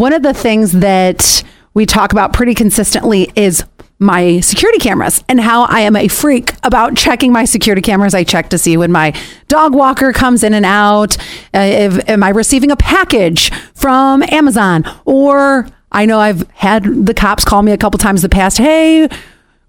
one of the things that we talk about pretty consistently is my security cameras and how I am a freak about checking my security cameras. I check to see when my dog walker comes in and out. Uh, if, am I receiving a package from Amazon? Or I know I've had the cops call me a couple times in the past. Hey,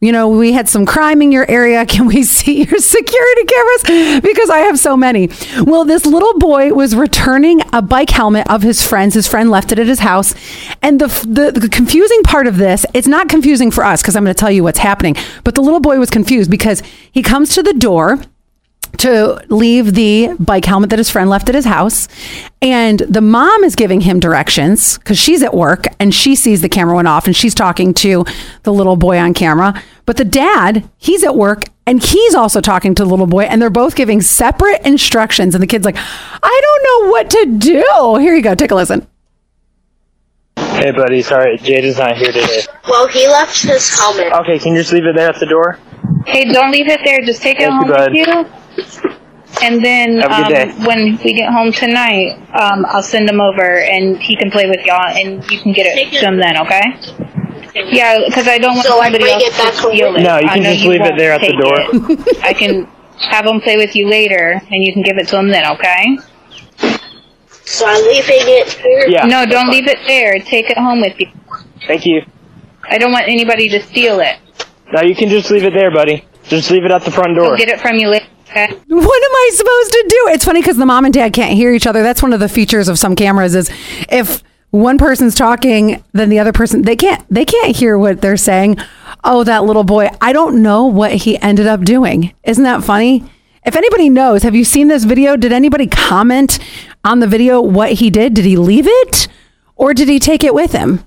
you know, we had some crime in your area. Can we see your security cameras? Because I have so many. Well, this little boy was returning a bike helmet of his friend's. His friend left it at his house. And the, the, the confusing part of this, it's not confusing for us because I'm going to tell you what's happening. But the little boy was confused because he comes to the door to leave the bike helmet that his friend left at his house. And the mom is giving him directions because she's at work and she sees the camera went off and she's talking to the little boy on camera. But the dad, he's at work and he's also talking to the little boy and they're both giving separate instructions. And the kid's like, I don't know what to do. Here you go. Take a listen. Hey, buddy. Sorry, Jade is not here today. Well, he left his helmet. Okay, can you just leave it there at the door? Hey, don't leave it there. Just take it Thank home you, with you. And then um, when we get home tonight, um, I'll send him over and he can play with y'all and you can get it Take it. to him then, okay? Yeah, because I don't want So I somebody else it to steal with it. No, you can know just leave it there at the door. it. I can have them play with you later and you can give it to them then, okay? So I'm leaving it here. Yeah. No, don't leave it there. Take it home with you. Thank you. I don't want anybody to steal it. No, you can just leave it there, buddy. Just leave it at the front door. I'll get it from you later, okay? What am I supposed to do? It's funny because the mom and dad can't hear each other. That's one of the features of some cameras is if one person's talking, then the other person they can't they can't hear what they're saying. Oh, that little boy. I don't know what he ended up doing. Isn't that funny? If anybody knows, have you seen this video? Did anybody comment on the video what he did? Did he leave it or did he take it with him?